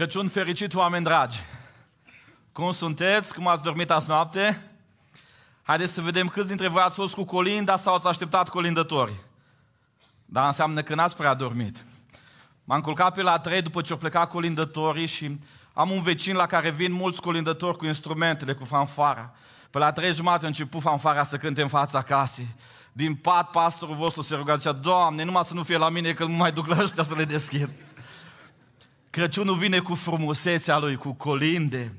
Crăciun fericit, oameni dragi! Cum sunteți? Cum ați dormit azi noapte? Haideți să vedem câți dintre voi ați fost cu colinda sau ați așteptat colindători. Dar înseamnă că n-ați prea dormit. M-am culcat pe la trei după ce au plecat colindătorii și am un vecin la care vin mulți colindători cu instrumentele, cu fanfara. Pe la trei jumate a început fanfara să cânte în fața casei. Din pat, pastorul vostru se ruga, zicea, Doamne, numai să nu fie la mine, că nu mai duc la ăștia să le deschid. Crăciunul vine cu frumusețea lui, cu colinde.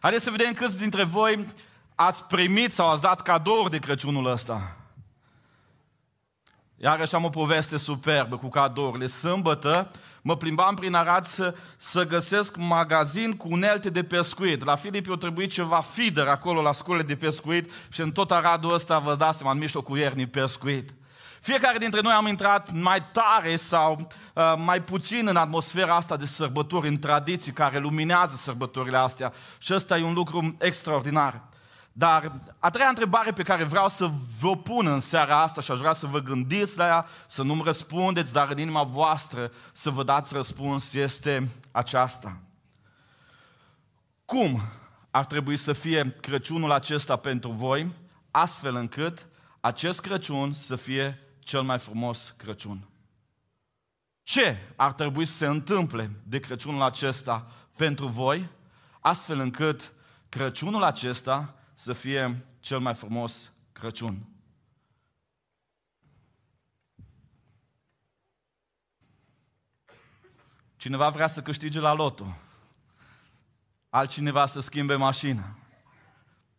Haideți să vedem câți dintre voi ați primit sau ați dat cadouri de Crăciunul ăsta. Iarăși am o poveste superbă cu cadourile. Sâmbătă mă plimbam prin Arad să, să găsesc magazin cu unelte de pescuit. La Filip eu trebuie ceva feeder acolo la scule de pescuit și în tot Aradul ăsta vă dați seama, în mijlocul iernii pescuit. Fiecare dintre noi am intrat mai tare sau uh, mai puțin în atmosfera asta de sărbători, în tradiții care luminează sărbătorile astea. Și ăsta e un lucru extraordinar. Dar a treia întrebare pe care vreau să vă pun în seara asta și aș vrea să vă gândiți la ea, să nu-mi răspundeți, dar în inima voastră să vă dați răspuns, este aceasta. Cum ar trebui să fie Crăciunul acesta pentru voi, astfel încât acest Crăciun să fie cel mai frumos Crăciun? Ce ar trebui să se întâmple de Crăciunul acesta pentru voi, astfel încât Crăciunul acesta să fie cel mai frumos Crăciun. Cineva vrea să câștige la loto. Altcineva să schimbe mașina.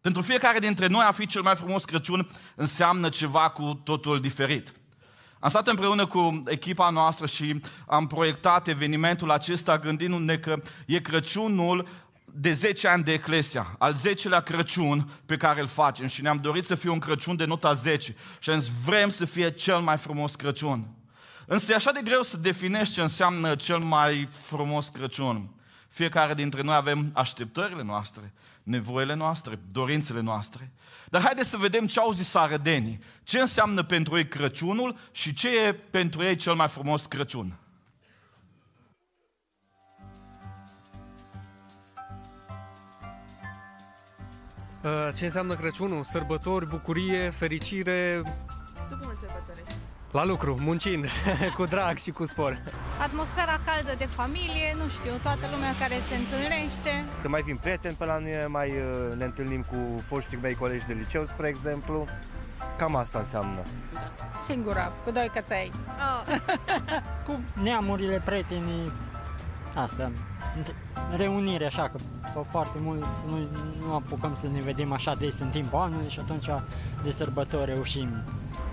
Pentru fiecare dintre noi a fi cel mai frumos Crăciun înseamnă ceva cu totul diferit. Am stat împreună cu echipa noastră și am proiectat evenimentul acesta gândindu-ne că e Crăciunul de 10 ani de Eclesia, al 10-lea Crăciun pe care îl facem și ne-am dorit să fie un Crăciun de nota 10 și am zis, vrem să fie cel mai frumos Crăciun. Însă e așa de greu să definești ce înseamnă cel mai frumos Crăciun. Fiecare dintre noi avem așteptările noastre, nevoile noastre, dorințele noastre. Dar haideți să vedem ce au zis arădenii. Ce înseamnă pentru ei Crăciunul și ce e pentru ei cel mai frumos Crăciun. Uh, ce înseamnă Crăciunul? Sărbători, bucurie, fericire, Tu cum îl sărbătorești? La lucru, muncind, cu drag și cu spor. Atmosfera caldă de familie, nu știu, toată lumea care se întâlnește. Când mai vin prieteni pe la noi, mai uh, ne întâlnim cu foștii mei colegi de liceu, spre exemplu. Cam asta înseamnă. Singura, cu doi căței. cu neamurile, prietenii, asta, reunire așa, că pe foarte mult nu, nu apucăm să ne vedem așa des în timpul anului și atunci de sărbători reușim.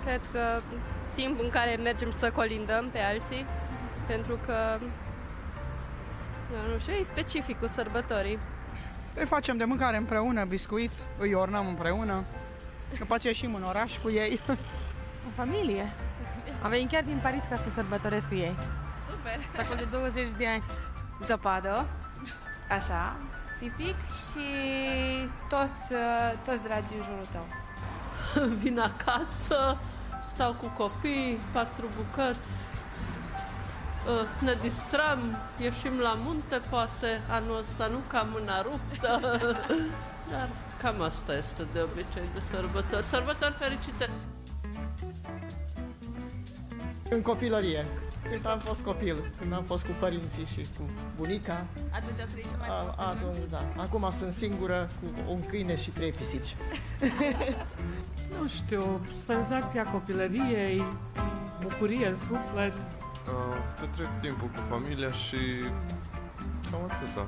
Cred că timp în care mergem să colindăm pe alții, pentru că, nu știu, e specific cu sărbătorii. Îi facem de mâncare împreună, biscuiți, îi ornăm împreună. După aceea ieșim în oraș cu ei. O familie. Am venit chiar din Paris ca să sărbătoresc cu ei. Super! Sunt acolo de 20 de ani. zăpadă, așa, tipic și toți, uh, toți dragii în jurul tău. Vin acasă, stau cu copii, patru bucăți, uh, ne distrăm, ieșim la munte, poate anul ăsta nu ca mâna ruptă, dar cam asta este de obicei de sărbători. Sărbători fericite! În copilărie, când am fost copil, când am fost cu părinții și cu bunica, Atunci ați trăit cel mai a, frumos Crăciun? atunci da. Acum sunt singură cu un câine și trei pisici. Nu știu, senzația copilăriei, bucurie în suflet. Uh, petrec timpul cu familia și cam atâta.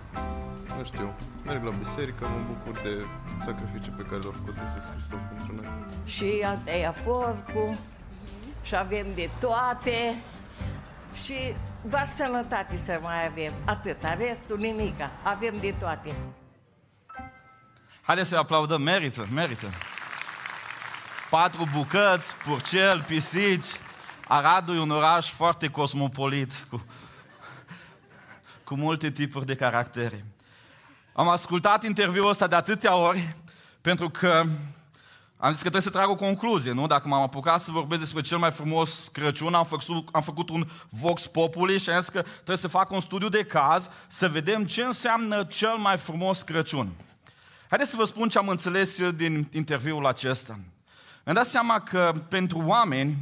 Nu știu, merg la biserică, mă bucur de sacrificiul pe care l-a făcut Iisus Hristos pentru noi. și am tăiat porcul și avem de toate și doar sănătate să mai avem. Atâta, restul nimica. Avem de toate. Haideți să aplaudăm, merită, merită. Patru bucăți, purcel, pisici. Aradul e un oraș foarte cosmopolit, cu, cu multe tipuri de caractere. Am ascultat interviul ăsta de atâtea ori, pentru că Am zis că trebuie să trag o concluzie, nu? Dacă m-am apucat să vorbesc despre cel mai frumos Crăciun, am făcut, am făcut un Vox Populi și am zis că trebuie să fac un studiu de caz, să vedem ce înseamnă cel mai frumos Crăciun. Haideți să vă spun ce am înțeles eu din interviul acesta. Mi-am dat seama că pentru oameni,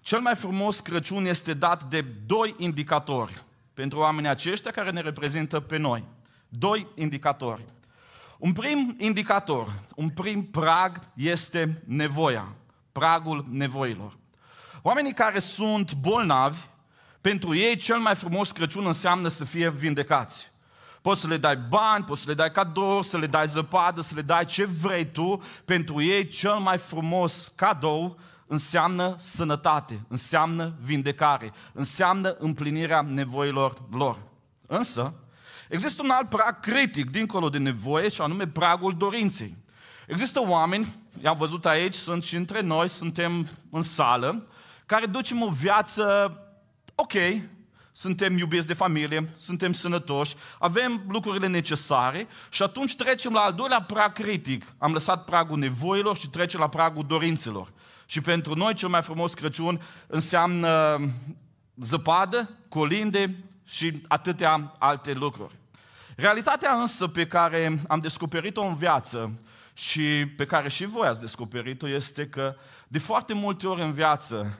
cel mai frumos Crăciun este dat de doi indicatori. Pentru oamenii aceștia care ne reprezintă pe noi. Doi indicatori. Un prim indicator, un prim prag este nevoia, pragul nevoilor. Oamenii care sunt bolnavi, pentru ei cel mai frumos Crăciun înseamnă să fie vindecați. Poți să le dai bani, poți să le dai cadou, să le dai zăpadă, să le dai ce vrei tu. Pentru ei cel mai frumos cadou înseamnă sănătate, înseamnă vindecare, înseamnă împlinirea nevoilor lor. Însă, există un alt prag critic dincolo de nevoie și anume pragul dorinței. Există oameni, i-am văzut aici, sunt și între noi, suntem în sală, care ducem o viață ok, suntem iubiți de familie, suntem sănătoși, avem lucrurile necesare și atunci trecem la al doilea prag critic. Am lăsat pragul nevoilor și trecem la pragul dorințelor. Și pentru noi cel mai frumos Crăciun înseamnă zăpadă, colinde și atâtea alte lucruri. Realitatea însă pe care am descoperit-o în viață și pe care și voi ați descoperit-o este că de foarte multe ori în viață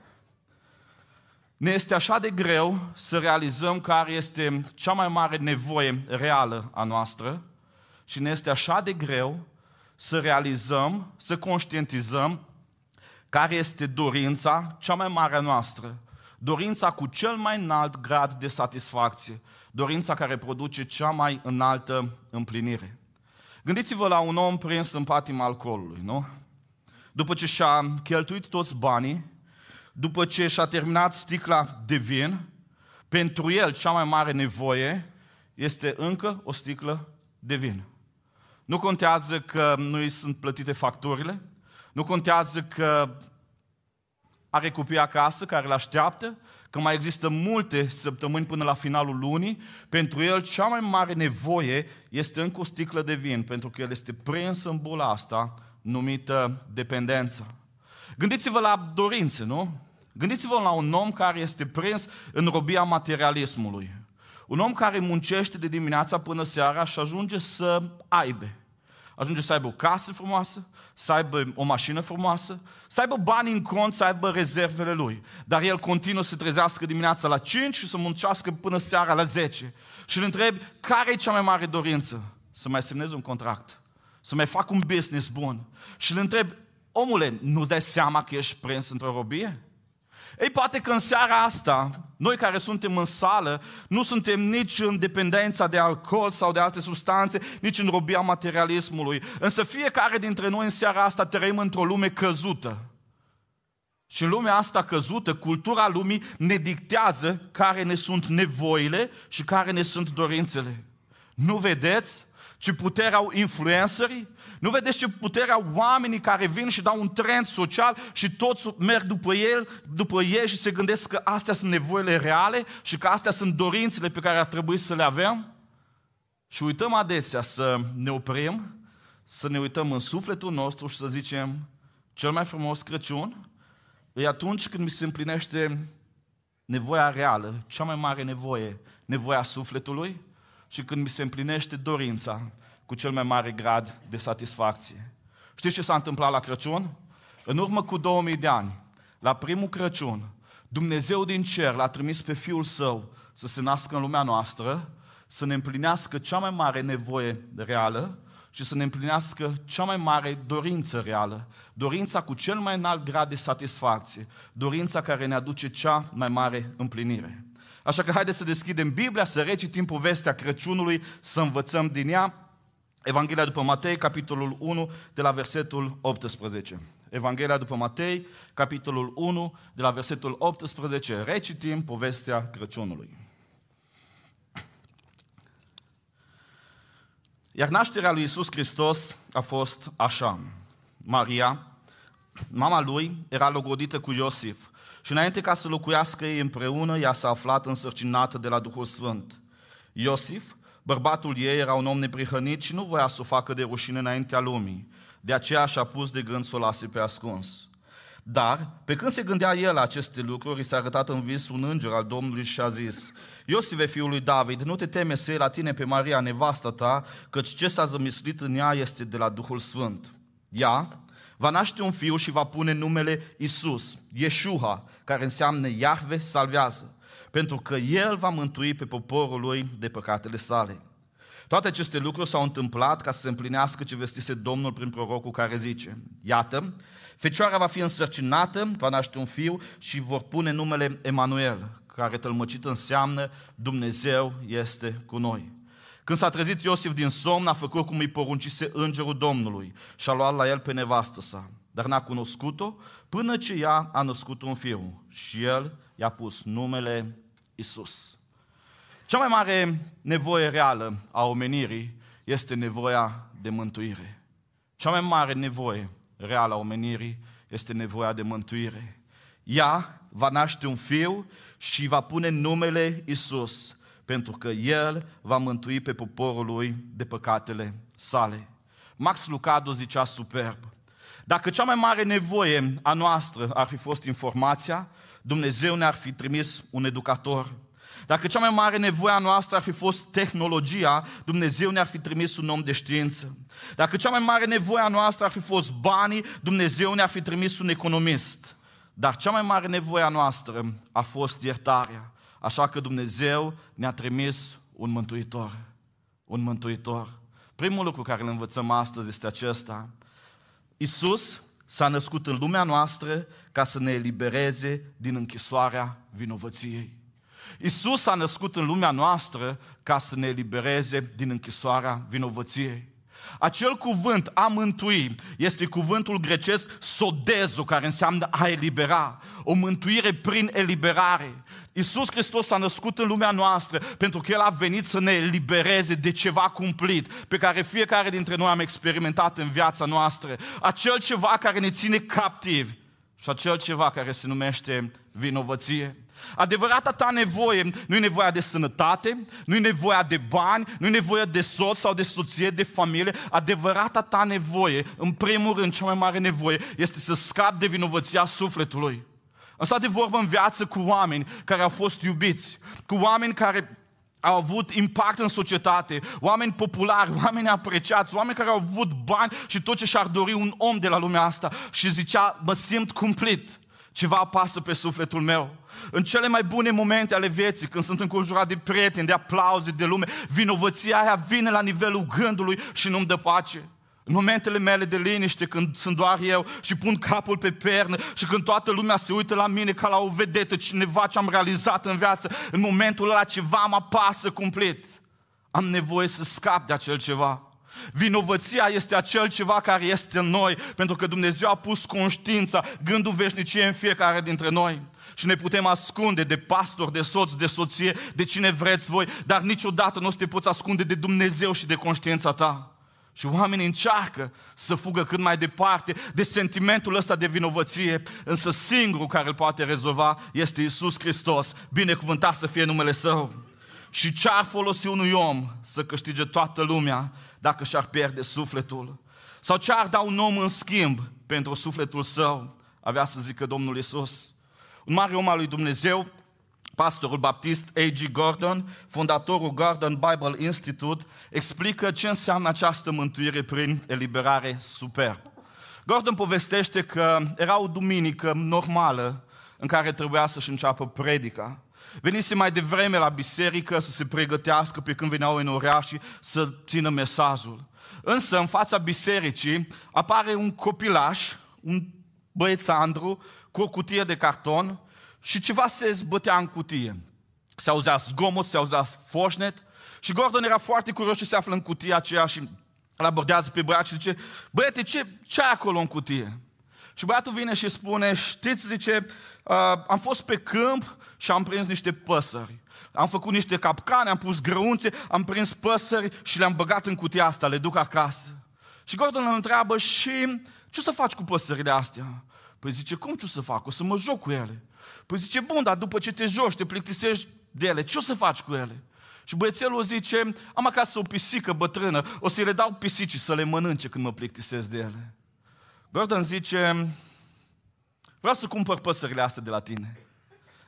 ne este așa de greu să realizăm care este cea mai mare nevoie reală a noastră și ne este așa de greu să realizăm, să conștientizăm care este dorința cea mai mare a noastră, dorința cu cel mai înalt grad de satisfacție, dorința care produce cea mai înaltă împlinire. Gândiți-vă la un om prins în patima alcoolului, nu? După ce și-a cheltuit toți banii, după ce și-a terminat sticla de vin, pentru el cea mai mare nevoie este încă o sticlă de vin. Nu contează că nu îi sunt plătite facturile, nu contează că are copii acasă care îl așteaptă, că mai există multe săptămâni până la finalul lunii, pentru el cea mai mare nevoie este încă o sticlă de vin, pentru că el este prins în bula asta numită dependență. Gândiți-vă la dorințe, nu? Gândiți-vă la un om care este prins în robia materialismului. Un om care muncește de dimineața până seara și ajunge să aibă. Ajunge să aibă o casă frumoasă, să aibă o mașină frumoasă, să aibă bani în cont, să aibă rezervele lui. Dar el continuă să trezească dimineața la 5 și să muncească până seara la 10. Și îl întreb, care e cea mai mare dorință? Să mai semnez un contract, să mai fac un business bun. Și îl întreb, omule, nu-ți dai seama că ești prins într-o robie? Ei, poate că în seara asta, noi care suntem în sală, nu suntem nici în dependența de alcool sau de alte substanțe, nici în robia materialismului. Însă fiecare dintre noi în seara asta trăim într-o lume căzută. Și în lumea asta căzută, cultura lumii ne dictează care ne sunt nevoile și care ne sunt dorințele. Nu vedeți ce putere au influencerii? Nu vedeți ce putere au oamenii care vin și dau un trend social și toți merg după el, după ei și se gândesc că astea sunt nevoile reale și că astea sunt dorințele pe care ar trebui să le avem? Și uităm adesea să ne oprim, să ne uităm în sufletul nostru și să zicem cel mai frumos Crăciun e atunci când mi se împlinește nevoia reală, cea mai mare nevoie, nevoia sufletului, și când mi se împlinește dorința cu cel mai mare grad de satisfacție. Știți ce s-a întâmplat la Crăciun? În urmă cu 2000 de ani, la primul Crăciun, Dumnezeu din cer l-a trimis pe Fiul Său să se nască în lumea noastră, să ne împlinească cea mai mare nevoie reală și să ne împlinească cea mai mare dorință reală, dorința cu cel mai înalt grad de satisfacție, dorința care ne aduce cea mai mare împlinire. Așa că haideți să deschidem Biblia, să recitim povestea Crăciunului, să învățăm din ea. Evanghelia după Matei, capitolul 1, de la versetul 18. Evanghelia după Matei, capitolul 1, de la versetul 18. Recitim povestea Crăciunului. Iar nașterea lui Isus Hristos a fost așa. Maria, mama lui, era logodită cu Iosif și înainte ca să locuiască ei împreună, ea s-a aflat însărcinată de la Duhul Sfânt. Iosif, bărbatul ei, era un om neprihănit și nu voia să o facă de rușine înaintea lumii. De aceea și-a pus de gând să o lase pe ascuns. Dar, pe când se gândea el la aceste lucruri, i s-a arătat în vis un înger al Domnului și a zis, Iosive, fiul lui David, nu te teme să iei la tine pe Maria, nevasta ta, căci ce s-a zămislit în ea este de la Duhul Sfânt. Ea va naște un fiu și va pune numele Isus, Yeshua, care înseamnă Iahve salvează, pentru că el va mântui pe poporul lui de păcatele sale. Toate aceste lucruri s-au întâmplat ca să se împlinească ce vestise Domnul prin prorocul care zice, Iată, fecioara va fi însărcinată, va naște un fiu și vor pune numele Emanuel, care tălmăcit înseamnă Dumnezeu este cu noi. Când s-a trezit Iosif din somn, a făcut cum îi poruncise îngerul Domnului și a luat la el pe nevastă sa. Dar n-a cunoscut-o până ce ea a născut un fiu și el i-a pus numele Isus. Cea mai mare nevoie reală a omenirii este nevoia de mântuire. Cea mai mare nevoie reală a omenirii este nevoia de mântuire. Ea va naște un fiu și va pune numele Isus, pentru că El va mântui pe poporul lui de păcatele sale. Max Lucado zicea superb, dacă cea mai mare nevoie a noastră ar fi fost informația, Dumnezeu ne-ar fi trimis un educator. Dacă cea mai mare nevoie a noastră ar fi fost tehnologia, Dumnezeu ne-ar fi trimis un om de știință. Dacă cea mai mare nevoie a noastră ar fi fost banii, Dumnezeu ne-ar fi trimis un economist. Dar cea mai mare nevoie a noastră a fost iertarea. Așa că Dumnezeu ne-a trimis un mântuitor. Un mântuitor. Primul lucru care îl învățăm astăzi este acesta. Isus s-a născut în lumea noastră ca să ne elibereze din închisoarea vinovăției. Isus a născut în lumea noastră ca să ne elibereze din închisoarea vinovăției. Acel cuvânt a mântui este cuvântul grecesc sodezo, care înseamnă a elibera, o mântuire prin eliberare. Iisus Hristos s-a născut în lumea noastră pentru că El a venit să ne elibereze de ceva cumplit pe care fiecare dintre noi am experimentat în viața noastră. Acel ceva care ne ține captivi și acel ceva care se numește vinovăție. Adevărata ta nevoie nu e nevoia de sănătate, nu e nevoia de bani, nu e nevoia de soț sau de soție, de familie. Adevărata ta nevoie, în primul rând, cea mai mare nevoie, este să scapi de vinovăția sufletului. Am stat de vorbă în viață cu oameni care au fost iubiți, cu oameni care au avut impact în societate, oameni populari, oameni apreciați, oameni care au avut bani și tot ce și-ar dori un om de la lumea asta și zicea, mă simt cumplit. Ceva apasă pe sufletul meu. În cele mai bune momente ale vieții, când sunt înconjurat de prieteni, de aplauze, de lume, vinovăția aia vine la nivelul gândului și nu-mi dă pace. În momentele mele de liniște, când sunt doar eu și pun capul pe pernă și când toată lumea se uită la mine ca la o vedetă, cineva ce am realizat în viață, în momentul ăla ceva mă apasă cumplit. Am nevoie să scap de acel ceva. Vinovăția este acel ceva care este în noi, pentru că Dumnezeu a pus conștiința, gândul veșnicie în fiecare dintre noi. Și ne putem ascunde de pastor, de soț, de soție, de cine vreți voi, dar niciodată nu o să te poți ascunde de Dumnezeu și de conștiința ta. Și oamenii încearcă să fugă cât mai departe de sentimentul ăsta de vinovăție, însă singurul care îl poate rezolva este Isus Hristos, binecuvântat să fie numele Său. Și ce ar folosi unui om să câștige toată lumea dacă și-ar pierde sufletul? Sau ce ar da un om în schimb pentru sufletul său? Avea să zică Domnul Isus. Un mare om al lui Dumnezeu, pastorul baptist A.G. Gordon, fondatorul Gordon Bible Institute, explică ce înseamnă această mântuire prin eliberare superb. Gordon povestește că era o duminică normală în care trebuia să-și înceapă predica. Venise mai devreme la biserică să se pregătească pe când veneau în oraș să țină mesajul. Însă, în fața bisericii, apare un copilaș, un băiețandru, cu o cutie de carton și ceva se zbătea în cutie. Se auzea zgomot, se auzea foșnet și Gordon era foarte curios ce se află în cutia aceea și îl abordează pe băiat și zice, băiete, ce, ce ai acolo în cutie? Și băiatul vine și spune, știți, zice, uh, am fost pe câmp și am prins niște păsări. Am făcut niște capcane, am pus grăunțe, am prins păsări și le-am băgat în cutia asta, le duc acasă. Și Gordon îl întreabă, și ce o să faci cu păsările astea? Păi zice, cum ce o să fac? O să mă joc cu ele. Păi zice, bun, dar după ce te joci, te plictisești de ele, ce o să faci cu ele? Și băiețelul zice, am acasă o pisică bătrână, o să le dau pisicii să le mănânce când mă plictisesc de ele. Gordon zice, vreau să cumpăr păsările astea de la tine.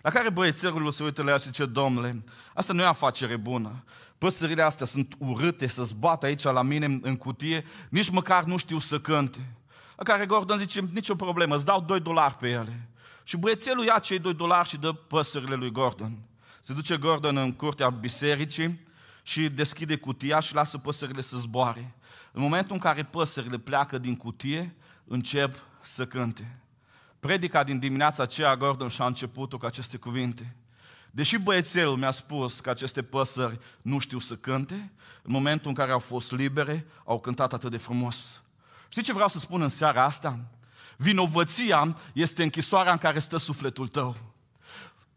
La care băiețelul se uită la ea și zice, domnule, asta nu e afacere bună. Păsările astea sunt urâte să zbată aici la mine în cutie, nici măcar nu știu să cânte. La care Gordon zice, nicio problemă, îți dau 2 dolari pe ele. Și băiețelul ia cei 2 dolari și dă păsările lui Gordon. Se duce Gordon în curtea bisericii și deschide cutia și lasă păsările să zboare. În momentul în care păsările pleacă din cutie, încep să cânte. Predica din dimineața aceea, Gordon și-a început-o cu aceste cuvinte. Deși băiețelul mi-a spus că aceste păsări nu știu să cânte, în momentul în care au fost libere, au cântat atât de frumos. Știi ce vreau să spun în seara asta? Vinovăția este închisoarea în care stă sufletul tău.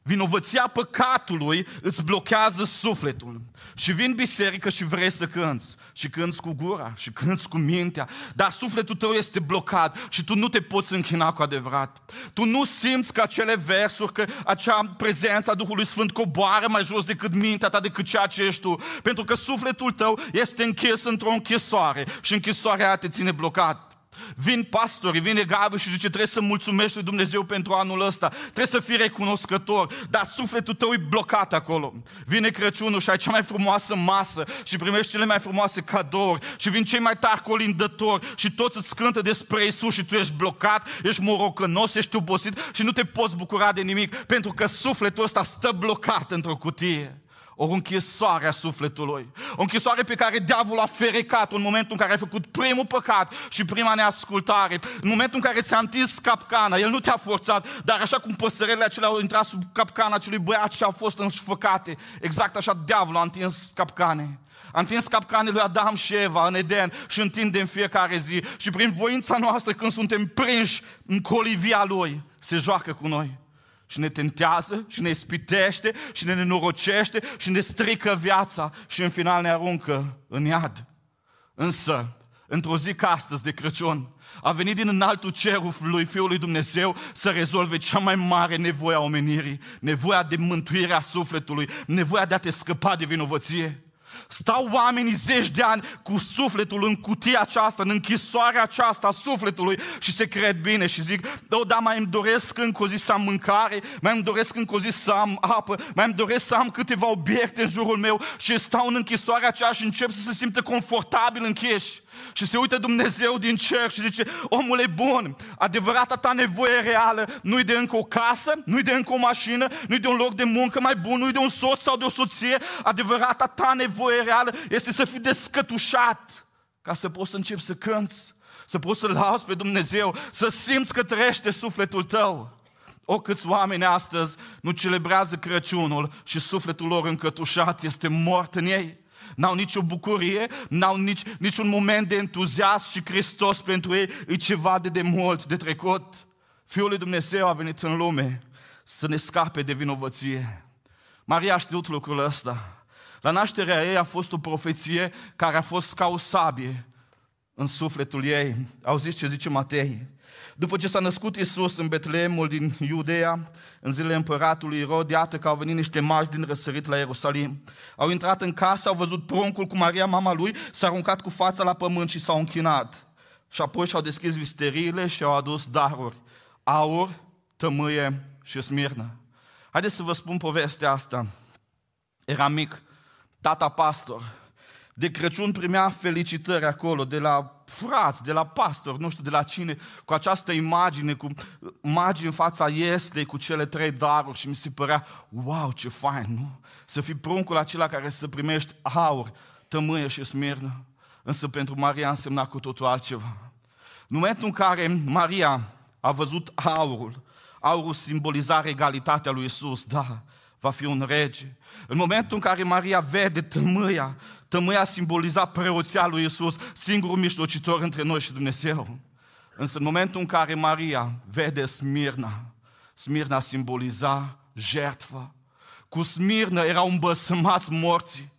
Vinovăția păcatului îți blochează sufletul. Și vin biserică și vrei să cânți. Și cânți cu gura, și cânți cu mintea. Dar sufletul tău este blocat și tu nu te poți închina cu adevărat. Tu nu simți că acele versuri, că acea prezență a Duhului Sfânt coboară mai jos decât mintea ta, decât ceea ce ești tu. Pentru că sufletul tău este închis într-o închisoare și închisoarea aia te ține blocat. Vin pastori, vine Gabi și zice trebuie să mulțumești lui Dumnezeu pentru anul ăsta, trebuie să fii recunoscător, dar sufletul tău e blocat acolo. Vine Crăciunul și ai cea mai frumoasă masă și primești cele mai frumoase cadouri și vin cei mai tari colindători și toți îți cântă despre Isus și tu ești blocat, ești morocănos, ești obosit și nu te poți bucura de nimic pentru că sufletul ăsta stă blocat într-o cutie o închisoare a sufletului. O închisoare pe care diavolul a ferecat în momentul în care ai făcut primul păcat și prima neascultare. În momentul în care ți-a întins capcana, el nu te-a forțat, dar așa cum păsărele acelea au intrat sub capcana acelui băiat și au fost înșfăcate, exact așa diavolul a întins capcane. A întins capcane lui Adam și Eva în Eden și întinde în fiecare zi. Și prin voința noastră, când suntem prinși în colivia lui, se joacă cu noi și ne tentează și ne ispitește și ne nenorocește și ne strică viața și în final ne aruncă în iad. Însă, într-o zi ca astăzi de Crăciun, a venit din înaltul cerul lui Fiul lui Dumnezeu să rezolve cea mai mare nevoie a omenirii, nevoia de mântuire a sufletului, nevoia de a te scăpa de vinovăție. Stau oamenii zeci de ani cu sufletul în cutia aceasta, în închisoarea aceasta a sufletului și se cred bine și zic, oh, da, mai îmi doresc încă o zi să am mâncare, mai îmi doresc încă o zi să am apă, mai îmi doresc să am câteva obiecte în jurul meu și stau în închisoarea aceea și încep să se simtă confortabil închiși. Și se uită Dumnezeu din cer și zice, omule bun, adevărata ta nevoie reală nu-i de încă o casă, nu-i de încă o mașină, nu-i de un loc de muncă mai bun, nu-i de un soț sau de o soție, adevărata ta nevoie reală este să fii descătușat ca să poți să începi să cânți, să poți să lauzi pe Dumnezeu, să simți că trăiește sufletul tău. O, câți oameni astăzi nu celebrează Crăciunul și sufletul lor încătușat este mort în ei n-au nicio bucurie, n-au nici, niciun moment de entuziasm și Hristos pentru ei e ceva de demult, de trecut. Fiul lui Dumnezeu a venit în lume să ne scape de vinovăție. Maria a știut lucrul ăsta. La nașterea ei a fost o profeție care a fost ca o sabie în sufletul ei. Auziți ce zice Matei? După ce s-a născut Isus în Betleemul din Iudea, în zilele împăratului Irod, iată că au venit niște magi din răsărit la Ierusalim. Au intrat în casă, au văzut pruncul cu Maria, mama lui, s-a aruncat cu fața la pământ și s-au închinat. Și apoi și-au deschis visteriile și au adus daruri. Aur, tămâie și smirnă. Haideți să vă spun povestea asta. Era mic, tata pastor, de Crăciun primea felicitări acolo, de la frați, de la pastor, nu știu de la cine, cu această imagine, cu imagine în fața este, cu cele trei daruri și mi se părea, wow, ce fain, nu? Să fii pruncul acela care să primești aur, tămâie și smirnă. Însă pentru Maria însemna cu totul altceva. În momentul în care Maria a văzut aurul, aurul simboliza egalitatea lui Isus, da, va fi un rege. În momentul în care Maria vede tămâia, tămâia simboliza preoția lui Isus, singurul mijlocitor între noi și Dumnezeu. Însă în momentul în care Maria vede Smirna, Smirna simboliza jertfă. Cu Smirna erau îmbăsămați morții.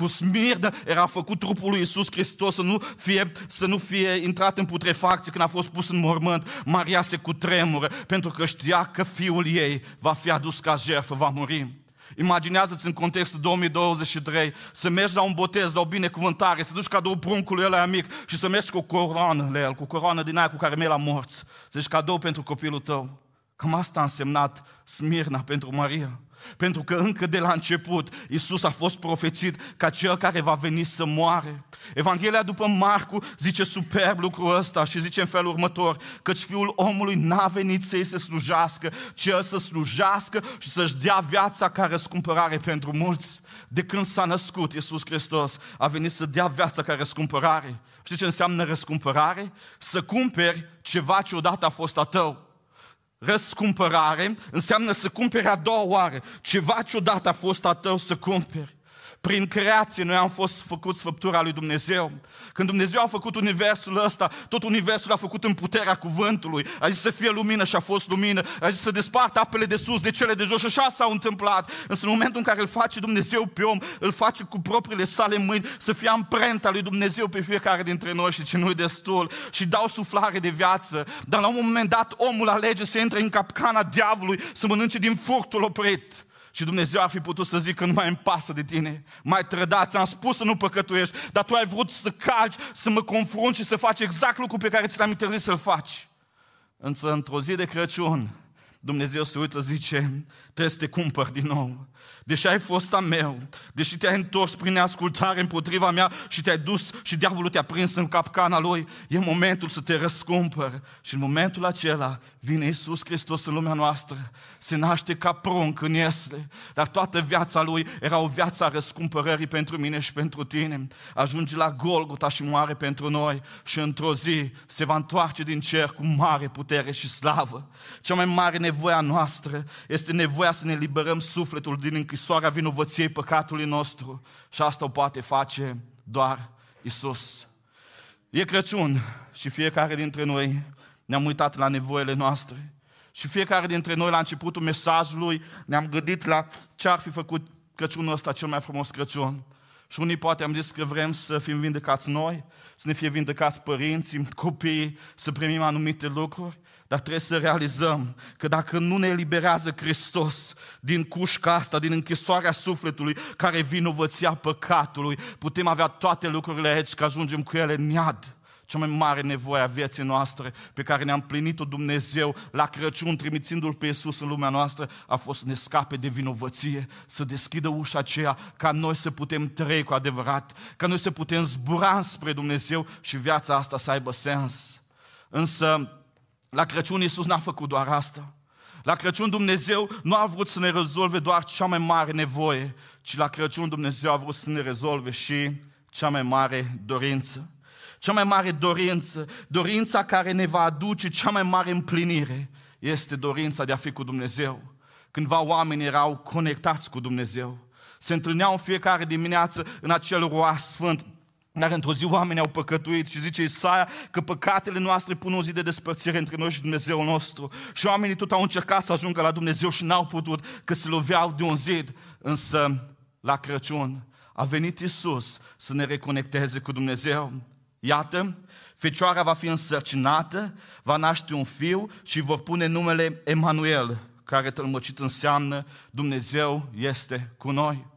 Cu smirnă era făcut trupul lui Isus Hristos să nu, fie, să nu fie intrat în putrefacție când a fost pus în mormânt. Maria se cutremură pentru că știa că fiul ei va fi adus ca jertfă, va muri. Imaginează-ți în contextul 2023 să mergi la un botez, la o binecuvântare, să duci cadou pruncului ăla mic și să mergi cu o coroană la el, cu o coroană din aia cu care mergi la morți. Să zici cadou pentru copilul tău. Cam asta a însemnat Smirna pentru Maria. Pentru că încă de la început Isus a fost profețit ca cel care va veni să moare. Evanghelia după Marcu zice superb lucrul ăsta și zice în felul următor, căci Fiul omului n-a venit să-i se slujească, ci el să slujească și să-și dea viața ca răscumpărare pentru mulți. De când s-a născut Iisus Hristos, a venit să dea viața ca răscumpărare. Știi ce înseamnă răscumpărare? Să cumperi ceva ce odată a fost a tău. Răscumpărare înseamnă să cumperi a doua oară. Ceva ce odată a fost a tău să cumperi. Prin creație noi am fost făcuți făptura lui Dumnezeu. Când Dumnezeu a făcut universul ăsta, tot universul a făcut în puterea cuvântului. A zis să fie lumină și a fost lumină. A zis să despartă apele de sus de cele de jos și așa s-a întâmplat. Însă în momentul în care îl face Dumnezeu pe om, îl face cu propriile sale mâini să fie amprenta lui Dumnezeu pe fiecare dintre noi și ce nu-i destul. Și dau suflare de viață. Dar la un moment dat omul alege să intre în capcana diavolului, să mănânce din fructul oprit. Și Dumnezeu ar fi putut să zică, nu mai îmi pasă de tine, mai trădat, ți-am spus să nu păcătuiești, dar tu ai vrut să calci, să mă confrunți și să faci exact lucrul pe care ți l-am interzis să-l faci. Însă într-o zi de Crăciun, Dumnezeu se uită, zice, trebuie să te cumpăr din nou. Deși ai fost a meu, deși te-ai întors prin neascultare împotriva mea și te-ai dus și diavolul te-a prins în capcana lui, e momentul să te răscumpăr. Și în momentul acela vine Iisus Hristos în lumea noastră, se naște ca prunc în Iesle, dar toată viața lui era o viață a răscumpărării pentru mine și pentru tine. Ajunge la Golgota și moare pentru noi și într-o zi se va întoarce din cer cu mare putere și slavă. Cea mai mare nevoia noastră este nevoia să ne liberăm sufletul din închisoarea vinovăției păcatului nostru și asta o poate face doar Isus. E Crăciun și fiecare dintre noi ne-am uitat la nevoile noastre. Și fiecare dintre noi la începutul mesajului ne-am gândit la ce ar fi făcut Crăciunul ăsta cel mai frumos Crăciun. Și unii poate am zis că vrem să fim vindecați noi, să ne fie vindecați părinții, copiii, să primim anumite lucruri, dar trebuie să realizăm că dacă nu ne eliberează Hristos din cușca asta, din închisoarea sufletului, care vinovăția păcatului, putem avea toate lucrurile aici, că ajungem cu ele în iad cea mai mare nevoie a vieții noastre pe care ne-a împlinit-o Dumnezeu la Crăciun, trimițându-L pe Iisus în lumea noastră, a fost să ne scape de vinovăție, să deschidă ușa aceea ca noi să putem trăi cu adevărat, ca noi să putem zbura spre Dumnezeu și viața asta să aibă sens. Însă, la Crăciun Iisus n-a făcut doar asta. La Crăciun Dumnezeu nu a vrut să ne rezolve doar cea mai mare nevoie, ci la Crăciun Dumnezeu a vrut să ne rezolve și cea mai mare dorință cea mai mare dorință, dorința care ne va aduce cea mai mare împlinire, este dorința de a fi cu Dumnezeu. Cândva oamenii erau conectați cu Dumnezeu. Se întâlneau în fiecare dimineață în acel roas sfânt, dar într-o zi oamenii au păcătuit și zice Isaia că păcatele noastre pun o zi de despărțire între noi și Dumnezeu nostru. Și oamenii tot au încercat să ajungă la Dumnezeu și n-au putut, că se loveau de un zid. Însă, la Crăciun, a venit Isus să ne reconecteze cu Dumnezeu. Iată, fecioara va fi însărcinată, va naște un fiu și vor pune numele Emanuel, care tălmăcit înseamnă Dumnezeu este cu noi.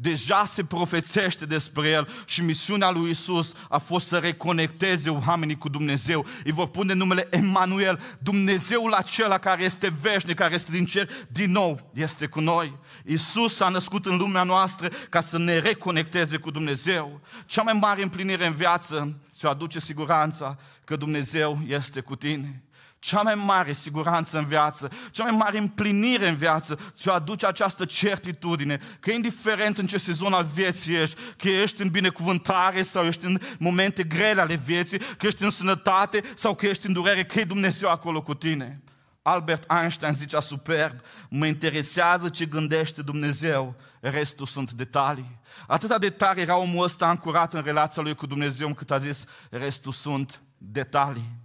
Deja se profețește despre el și misiunea lui Isus a fost să reconecteze oamenii cu Dumnezeu. Îi vor pune numele Emanuel, Dumnezeul acela care este veșnic, care este din cer, din nou este cu noi. Isus s-a născut în lumea noastră ca să ne reconecteze cu Dumnezeu. Cea mai mare împlinire în viață ți-o aduce siguranța că Dumnezeu este cu tine. Cea mai mare siguranță în viață, cea mai mare împlinire în viață, ți-o aduce această certitudine că indiferent în ce sezon al vieții ești, că ești în binecuvântare sau ești în momente grele ale vieții, că ești în sănătate sau că ești în durere, că e Dumnezeu acolo cu tine. Albert Einstein zicea superb, mă interesează ce gândește Dumnezeu, restul sunt detalii. Atâta de tare era omul ăsta ancorat în relația lui cu Dumnezeu, încât a zis, restul sunt detalii.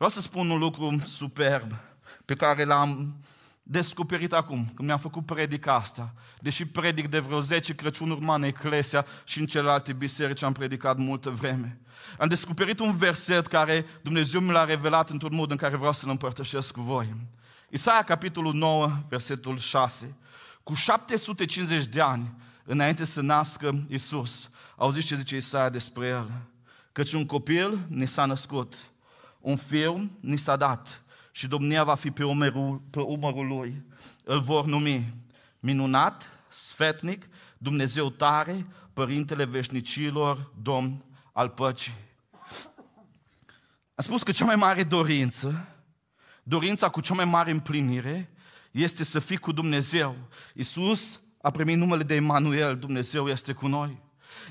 Vreau să spun un lucru superb pe care l-am descoperit acum, când mi-am făcut predica asta. Deși predic de vreo 10 Crăciunuri urma în Eclesia și în celelalte biserici am predicat multă vreme. Am descoperit un verset care Dumnezeu mi l-a revelat într-un mod în care vreau să-l împărtășesc cu voi. Isaia, capitolul 9, versetul 6. Cu 750 de ani înainte să nască Isus, auziți ce zice Isaia despre el? Căci un copil ni s-a născut, un fiu ni s-a dat și domnia va fi pe umărul, pe umărul lui. Îl vor numi minunat, sfetnic, Dumnezeu tare, Părintele veșnicilor, Domn al păcii. Am spus că cea mai mare dorință, dorința cu cea mai mare împlinire, este să fii cu Dumnezeu. Iisus a primit numele de Emanuel, Dumnezeu este cu noi.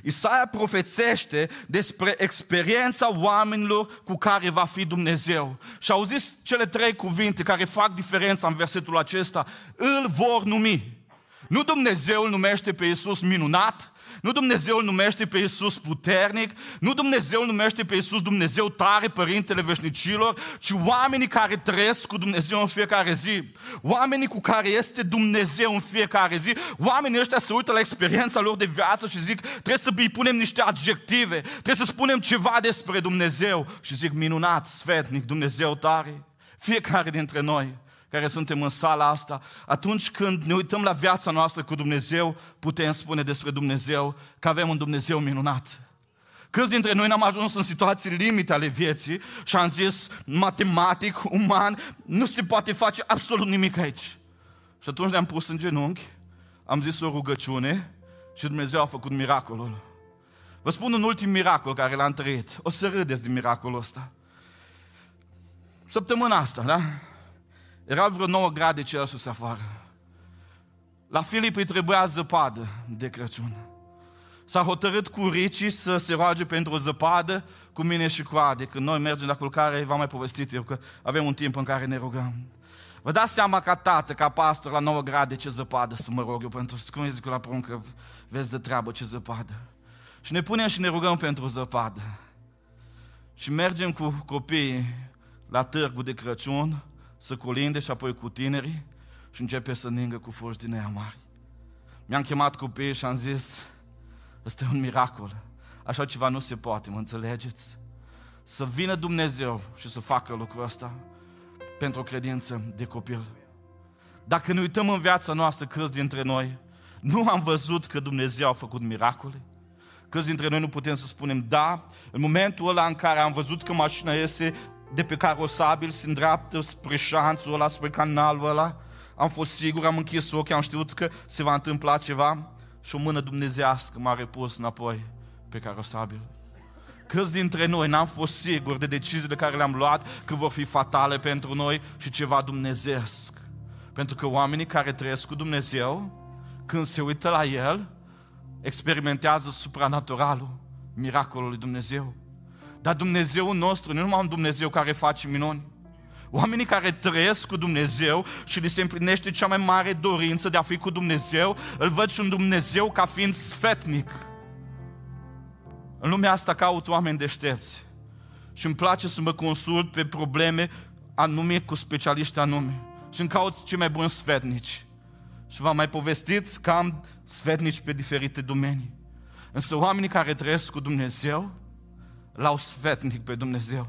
Isaia profețește despre experiența oamenilor cu care va fi Dumnezeu. Și auziți cele trei cuvinte care fac diferența în versetul acesta. Îl vor numi. Nu Dumnezeu îl numește pe Iisus minunat, nu Dumnezeu îl numește pe Iisus puternic, nu Dumnezeu îl numește pe Iisus Dumnezeu tare, Părintele Veșnicilor, ci oamenii care trăiesc cu Dumnezeu în fiecare zi. Oamenii cu care este Dumnezeu în fiecare zi. Oamenii ăștia se uită la experiența lor de viață și zic, trebuie să îi punem niște adjective, trebuie să spunem ceva despre Dumnezeu. Și zic, minunat, sfetnic, Dumnezeu tare. Fiecare dintre noi care suntem în sala asta, atunci când ne uităm la viața noastră cu Dumnezeu, putem spune despre Dumnezeu că avem un Dumnezeu minunat. Câți dintre noi n-am ajuns în situații limite ale vieții și am zis, matematic, uman, nu se poate face absolut nimic aici. Și atunci ne-am pus în genunchi, am zis o rugăciune și Dumnezeu a făcut miracolul. Vă spun un ultim miracol care l-am trăit. O să râdeți din miracolul ăsta. Săptămâna asta, da? Era vreo 9 grade Celsius afară. La Filip îi trebuia zăpadă de Crăciun. S-a hotărât cu Ricci să se roage pentru o zăpadă cu mine și cu Ade. Când noi mergem la culcare, v-am mai povestit eu că avem un timp în care ne rugăm. Vă dați seama ca tată, ca pastor, la 9 grade ce zăpadă să mă rog eu pentru, cum zic eu la pruncă, vezi de treabă ce zăpadă. Și ne punem și ne rugăm pentru zăpadă. Și mergem cu copiii la târgul de Crăciun să colinde și apoi cu tinerii și începe să ningă cu foști din aia mari. Mi-am chemat copiii și am zis, ăsta e un miracol. Așa ceva nu se poate, mă înțelegeți? Să vină Dumnezeu și să facă lucrul ăsta pentru o credință de copil. Dacă ne uităm în viața noastră, câți dintre noi nu am văzut că Dumnezeu a făcut miracole? Câți dintre noi nu putem să spunem da, în momentul ăla în care am văzut că mașina iese de pe carosabil se îndreaptă spre șanțul ăla, spre canalul ăla. Am fost sigur, am închis ochii, am știut că se va întâmpla ceva și o mână dumnezească m-a repus înapoi pe carosabil. Câți dintre noi n-am fost siguri de deciziile care le-am luat că vor fi fatale pentru noi și ceva dumnezeesc. Pentru că oamenii care trăiesc cu Dumnezeu, când se uită la El, experimentează supranaturalul, miracolul lui Dumnezeu. Dar Dumnezeu nostru nu numai un Dumnezeu care face minuni. Oamenii care trăiesc cu Dumnezeu și li se împlinește cea mai mare dorință de a fi cu Dumnezeu, îl văd și un Dumnezeu ca fiind sfetnic. În lumea asta caut oameni deștepți. Și îmi place să mă consult pe probleme anume cu specialiști anume. Și îmi caut cei mai buni sfetnici. Și v-am mai povestit că am sfetnici pe diferite domenii. Însă oamenii care trăiesc cu Dumnezeu, l-au sfetnic pe Dumnezeu.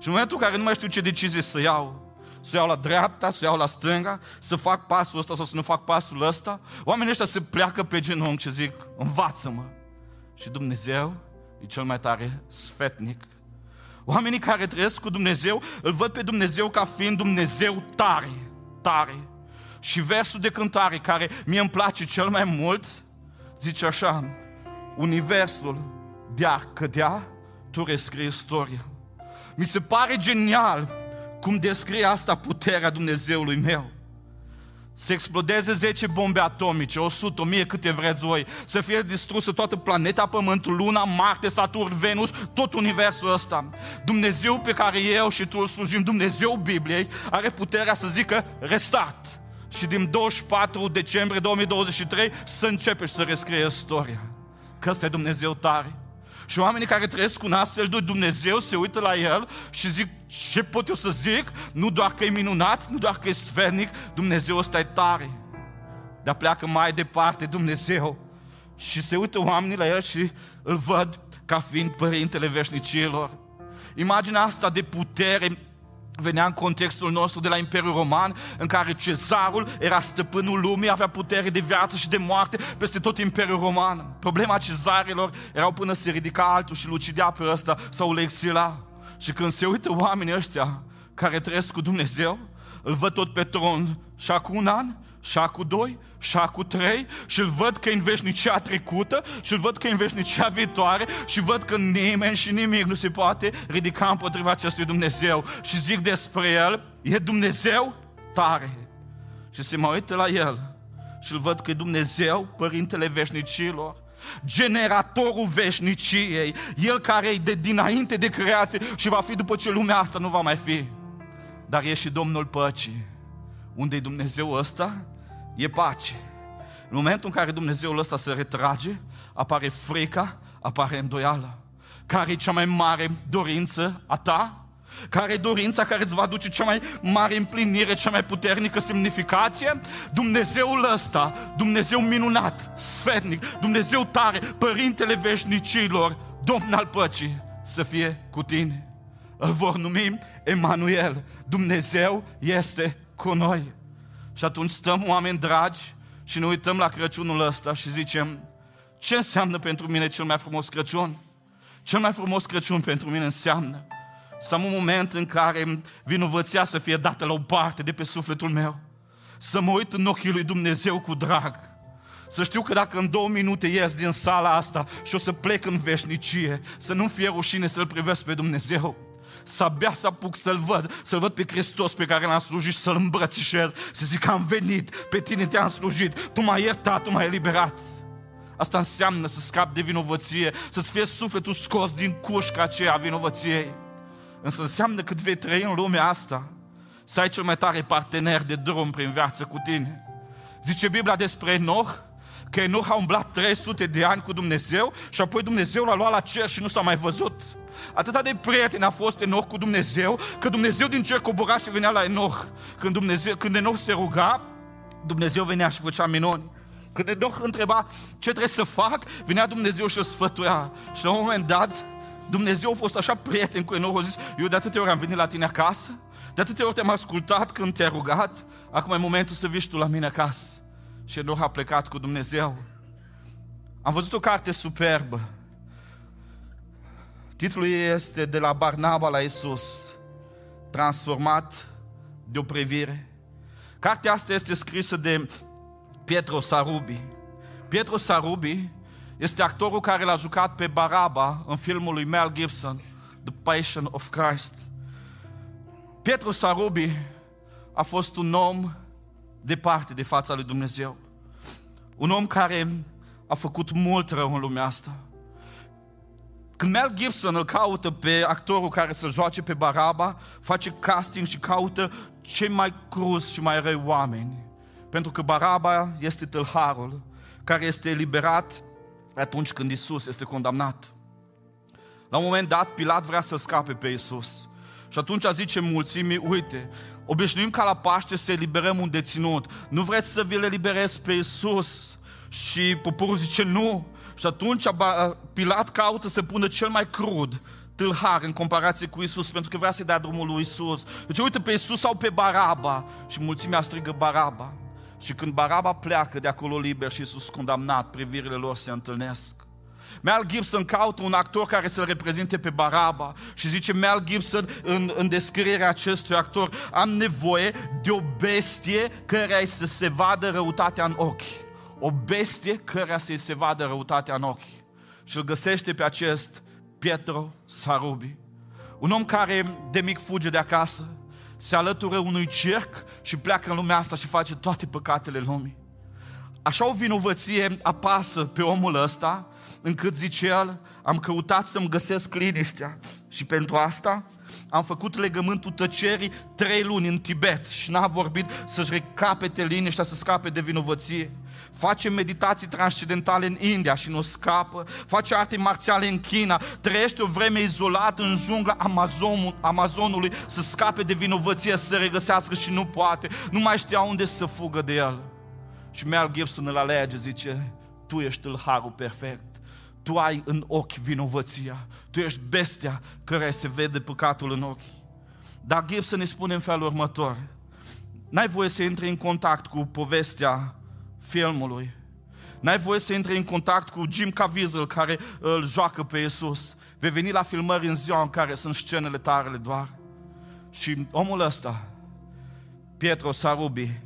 Și în momentul în care nu mai știu ce decizie să iau, să iau la dreapta, să iau la stânga, să fac pasul ăsta sau să nu fac pasul ăsta, oamenii ăștia se pleacă pe genunchi și zic, învață-mă. Și Dumnezeu e cel mai tare sfetnic. Oamenii care trăiesc cu Dumnezeu îl văd pe Dumnezeu ca fiind Dumnezeu tare, tare. Și versul de cântare care mie îmi place cel mai mult, zice așa, Universul de-ar cădea, tu rescrii istoria. Mi se pare genial cum descrie asta puterea Dumnezeului meu. Să explodeze 10 bombe atomice, 100, 1000 câte vreți voi, să fie distrusă toată planeta Pământul, Luna, Marte, Saturn, Venus, tot universul ăsta. Dumnezeu pe care eu și tu îl slujim, Dumnezeu Bibliei, are puterea să zică restart. Și din 24 decembrie 2023 să începe și să rescrie istoria. Că ăsta e Dumnezeu tare. Și oamenii care trăiesc cu un astfel de Dumnezeu se uită la El și zic, ce pot eu să zic? Nu doar că e minunat, nu doar că e sfernic, Dumnezeu ăsta e tare. Dar pleacă mai departe Dumnezeu și se uită oamenii la El și îl văd ca fiind Părintele Veșnicilor. Imaginea asta de putere venea în contextul nostru de la Imperiul Roman, în care cezarul era stăpânul lumii, avea putere de viață și de moarte peste tot Imperiul Roman. Problema cezarilor erau până se ridica altul și lucidea pe ăsta sau îl exila. Și când se uită oamenii ăștia care trăiesc cu Dumnezeu, îl văd tot pe tron și acum un an, și acum doi, și acum trei, și îl văd că e în veșnicia trecută, și îl văd că e în veșnicia viitoare, și văd că nimeni și nimic nu se poate ridica împotriva acestui Dumnezeu. Și zic despre El, e Dumnezeu tare. Și se mă uită la El și îl văd că e Dumnezeu, Părintele Veșnicilor, generatorul veșniciei, El care e de dinainte de creație și va fi după ce lumea asta nu va mai fi. Dar e și Domnul Păcii. Unde e Dumnezeu ăsta? E pace. În momentul în care Dumnezeul ăsta se retrage, apare frica, apare îndoială. Care e cea mai mare dorință a ta? Care e dorința care îți va duce cea mai mare împlinire, cea mai puternică semnificație? Dumnezeul ăsta, Dumnezeu minunat, sfetnic, Dumnezeu tare, Părintele veșnicilor, Domn al păcii, să fie cu tine. Îl vor numi Emanuel. Dumnezeu este cu noi. Și atunci stăm, oameni dragi, și ne uităm la Crăciunul ăsta și zicem, ce înseamnă pentru mine cel mai frumos Crăciun? Cel mai frumos Crăciun pentru mine înseamnă să am un moment în care vinovăția să fie dată la o parte de pe sufletul meu. Să mă uit în ochii lui Dumnezeu cu drag. Să știu că dacă în două minute ies din sala asta și o să plec în veșnicie, să nu fie rușine să-L privesc pe Dumnezeu să abia să apuc să-L văd, să-L văd pe Hristos pe care l-am slujit și să-L îmbrățișez, să zic că am venit, pe tine te-am slujit, tu m-ai iertat, tu m-ai eliberat. Asta înseamnă să scapi de vinovăție, să-ți fie sufletul scos din cușca aceea a vinovăției. Însă înseamnă că vei trăi în lumea asta, să ai cel mai tare partener de drum prin viață cu tine. Zice Biblia despre Enoch, că Enoch a umblat 300 de ani cu Dumnezeu și apoi Dumnezeu l-a luat la cer și nu s-a mai văzut. Atâta de prieten a fost Enoch cu Dumnezeu, că Dumnezeu din cer cobora și venea la Enoch. Când, Dumnezeu, când Enoch se ruga, Dumnezeu venea și făcea minuni. Când Enoch întreba ce trebuie să fac, venea Dumnezeu și o sfătuia. Și la un moment dat, Dumnezeu a fost așa prieten cu Enoch, a zis, eu de atâtea ori am venit la tine acasă, de atâtea ori te-am ascultat când te-ai rugat, acum e momentul să vii tu la mine acasă. Și Enoch a plecat cu Dumnezeu. Am văzut o carte superbă Titlul este De la Barnaba la Isus, transformat de o privire. Cartea asta este scrisă de Pietro Sarubi. Pietro Sarubi este actorul care l-a jucat pe Baraba în filmul lui Mel Gibson, The Passion of Christ. Pietro Sarubi a fost un om departe de fața lui Dumnezeu. Un om care a făcut mult rău în lumea asta. Când Mel Gibson îl caută pe actorul care să joace pe Baraba, face casting și caută cei mai cruz și mai răi oameni. Pentru că Baraba este tâlharul care este eliberat atunci când Isus este condamnat. La un moment dat, Pilat vrea să scape pe Isus. Și atunci zice mulțimii, uite, obișnuim ca la Paște să eliberăm un deținut. Nu vreți să vi-l eliberez pe Isus? Și poporul zice, nu, și atunci Pilat caută să pună cel mai crud tâlhar în comparație cu Isus, pentru că vrea să-i dea drumul lui Isus. Deci uite pe Isus sau pe Baraba și mulțimea strigă Baraba. Și când Baraba pleacă de acolo liber și Isus condamnat, privirile lor se întâlnesc. Mel Gibson caută un actor care să-l reprezinte pe Baraba și zice Mel Gibson în, în descrierea acestui actor am nevoie de o bestie care să se vadă răutatea în ochi o bestie cărea să-i se vadă răutatea în ochi. Și îl găsește pe acest Pietro Sarubi. Un om care de mic fuge de acasă, se alătură unui cerc și pleacă în lumea asta și face toate păcatele lumii. Așa o vinovăție apasă pe omul ăsta, încât zice el, am căutat să-mi găsesc liniștea și pentru asta am făcut legământul tăcerii trei luni în Tibet și n-a vorbit să-și recapete liniștea, să scape de vinovăție. Face meditații transcendentale în India și nu scapă. Face arte marțiale în China. Trăiește o vreme izolată în jungla Amazon, Amazonului să scape de vinovăție, să se regăsească și nu poate. Nu mai știa unde să fugă de el. Și Mel Gibson îl alege, zice, tu ești harul perfect tu ai în ochi vinovăția. Tu ești bestia care se vede păcatul în ochi. Dar Gibson ne spune în felul următor. N-ai voie să intri în contact cu povestea filmului. N-ai voie să intri în contact cu Jim Caviezel care îl joacă pe Iisus. Vei veni la filmări în ziua în care sunt scenele tarele doar. Și omul ăsta, Pietro Sarubi,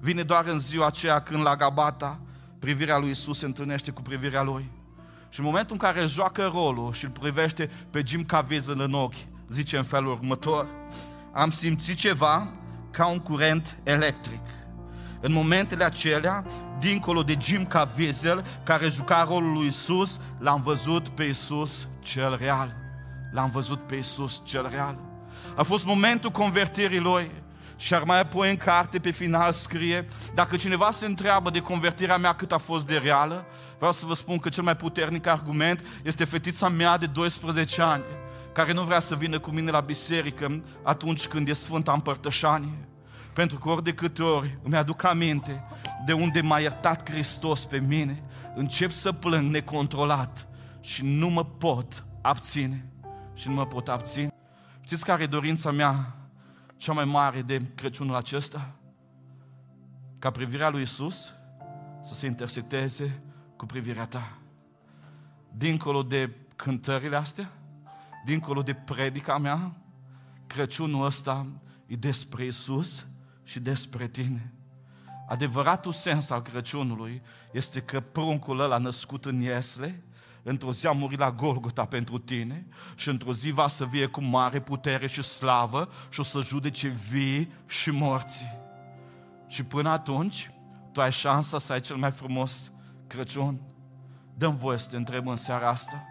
vine doar în ziua aceea când la Gabata privirea lui Isus se întâlnește cu privirea lui. Și în momentul în care joacă rolul și îl privește pe Jim Caviezel în ochi, zice în felul următor, am simțit ceva ca un curent electric. În momentele acelea, dincolo de Jim Caviezel, care juca rolul lui Isus, l-am văzut pe Isus cel real. L-am văzut pe Isus cel real. A fost momentul convertirii lui. Și ar mai apoi în carte pe final scrie, dacă cineva se întreabă de convertirea mea cât a fost de reală, vreau să vă spun că cel mai puternic argument este fetița mea de 12 ani, care nu vrea să vină cu mine la biserică atunci când e Sfânta Împărtășanie. Pentru că ori de câte ori îmi aduc aminte de unde m-a iertat Hristos pe mine, încep să plâng necontrolat și nu mă pot abține. Și nu mă pot abține. Știți care e dorința mea cea mai mare de Crăciunul acesta? Ca privirea lui Isus să se intersecteze cu privirea ta. Dincolo de cântările astea, dincolo de predica mea, Crăciunul ăsta e despre Isus și despre tine. Adevăratul sens al Crăciunului este că pruncul ăla născut în Iesle, într-o zi a murit la Golgota pentru tine și într-o zi va să vie cu mare putere și slavă și o să judece vii și morții. Și până atunci, tu ai șansa să ai cel mai frumos Crăciun. Dăm voie să te întreb în seara asta.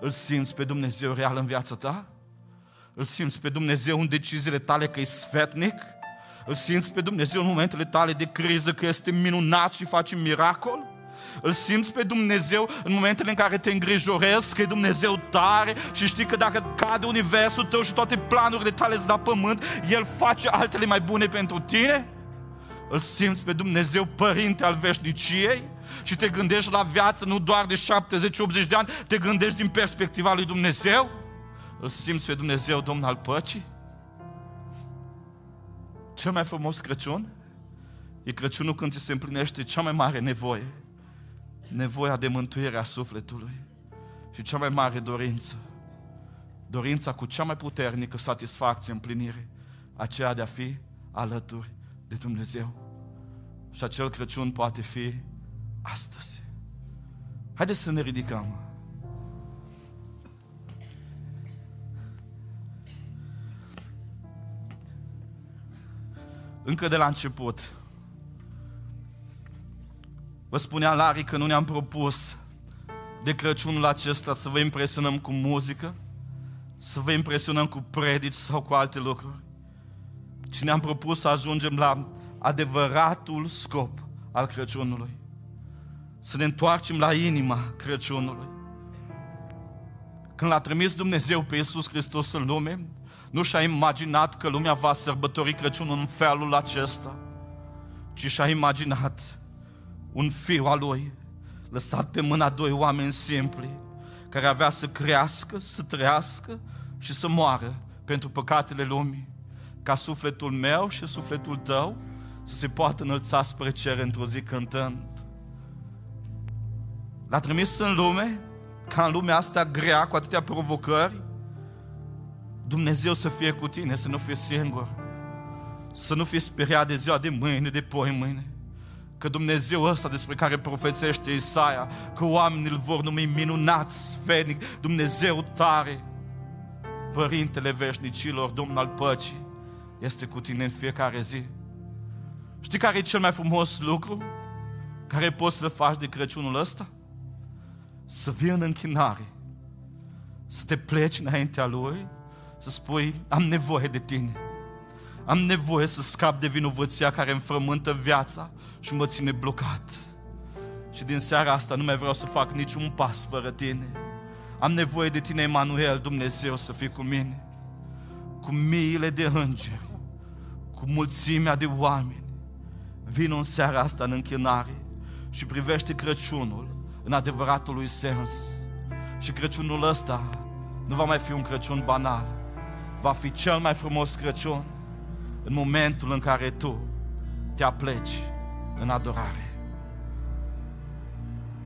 Îl simți pe Dumnezeu real în viața ta? Îl simți pe Dumnezeu în deciziile tale că e sfetnic? Îl simți pe Dumnezeu în momentele tale de criză că este minunat și face miracol? Îl simți pe Dumnezeu în momentele în care te îngrijorezi că e Dumnezeu tare și știi că dacă cade universul tău și toate planurile tale sunt la pământ, El face altele mai bune pentru tine? Îl simți pe Dumnezeu Părinte al veșniciei? Și te gândești la viață nu doar de 70-80 de ani, te gândești din perspectiva lui Dumnezeu? Îl simți pe Dumnezeu Domn al păcii? Cel mai frumos Crăciun e Crăciunul când ți se împlinește cea mai mare nevoie. Nevoia de mântuire a sufletului. Și cea mai mare dorință. Dorința cu cea mai puternică satisfacție, împlinire. Aceea de a fi alături de Dumnezeu. Și acel Crăciun poate fi astăzi. Haideți să ne ridicăm. Încă de la început. Vă spunea Larry că nu ne-am propus de Crăciunul acesta să vă impresionăm cu muzică, să vă impresionăm cu predici sau cu alte lucruri, ci ne-am propus să ajungem la adevăratul scop al Crăciunului. Să ne întoarcem la inima Crăciunului. Când l-a trimis Dumnezeu pe Iisus Hristos în lume, nu și-a imaginat că lumea va sărbători Crăciunul în felul acesta, ci și-a imaginat un fiu al lui, lăsat pe mâna doi oameni simpli, care avea să crească, să trăiască și să moară pentru păcatele lumii, ca sufletul meu și sufletul tău să se poată înălța spre cer într-o zi cântând. L-a trimis în lume, ca în lumea asta grea, cu atâtea provocări, Dumnezeu să fie cu tine, să nu fii singur. Să nu fii speriat de ziua de mâine, de poi mâine. Că Dumnezeu ăsta despre care profețește Isaia, că oamenii îl vor numi minunat, sfenic, Dumnezeu tare, Părintele veșnicilor, Domn al păcii, este cu tine în fiecare zi. Știi care e cel mai frumos lucru care poți să faci de Crăciunul ăsta? Să vii în închinare, să te pleci înaintea Lui să spui, am nevoie de tine. Am nevoie să scap de vinovăția care îmi frământă viața și mă ține blocat. Și din seara asta nu mai vreau să fac niciun pas fără tine. Am nevoie de tine, Emanuel, Dumnezeu, să fii cu mine. Cu miile de îngeri, cu mulțimea de oameni. Vino în seara asta în închinare și privește Crăciunul în adevăratul lui sens. Și Crăciunul ăsta nu va mai fi un Crăciun banal, va fi cel mai frumos Crăciun în momentul în care tu te apleci în adorare.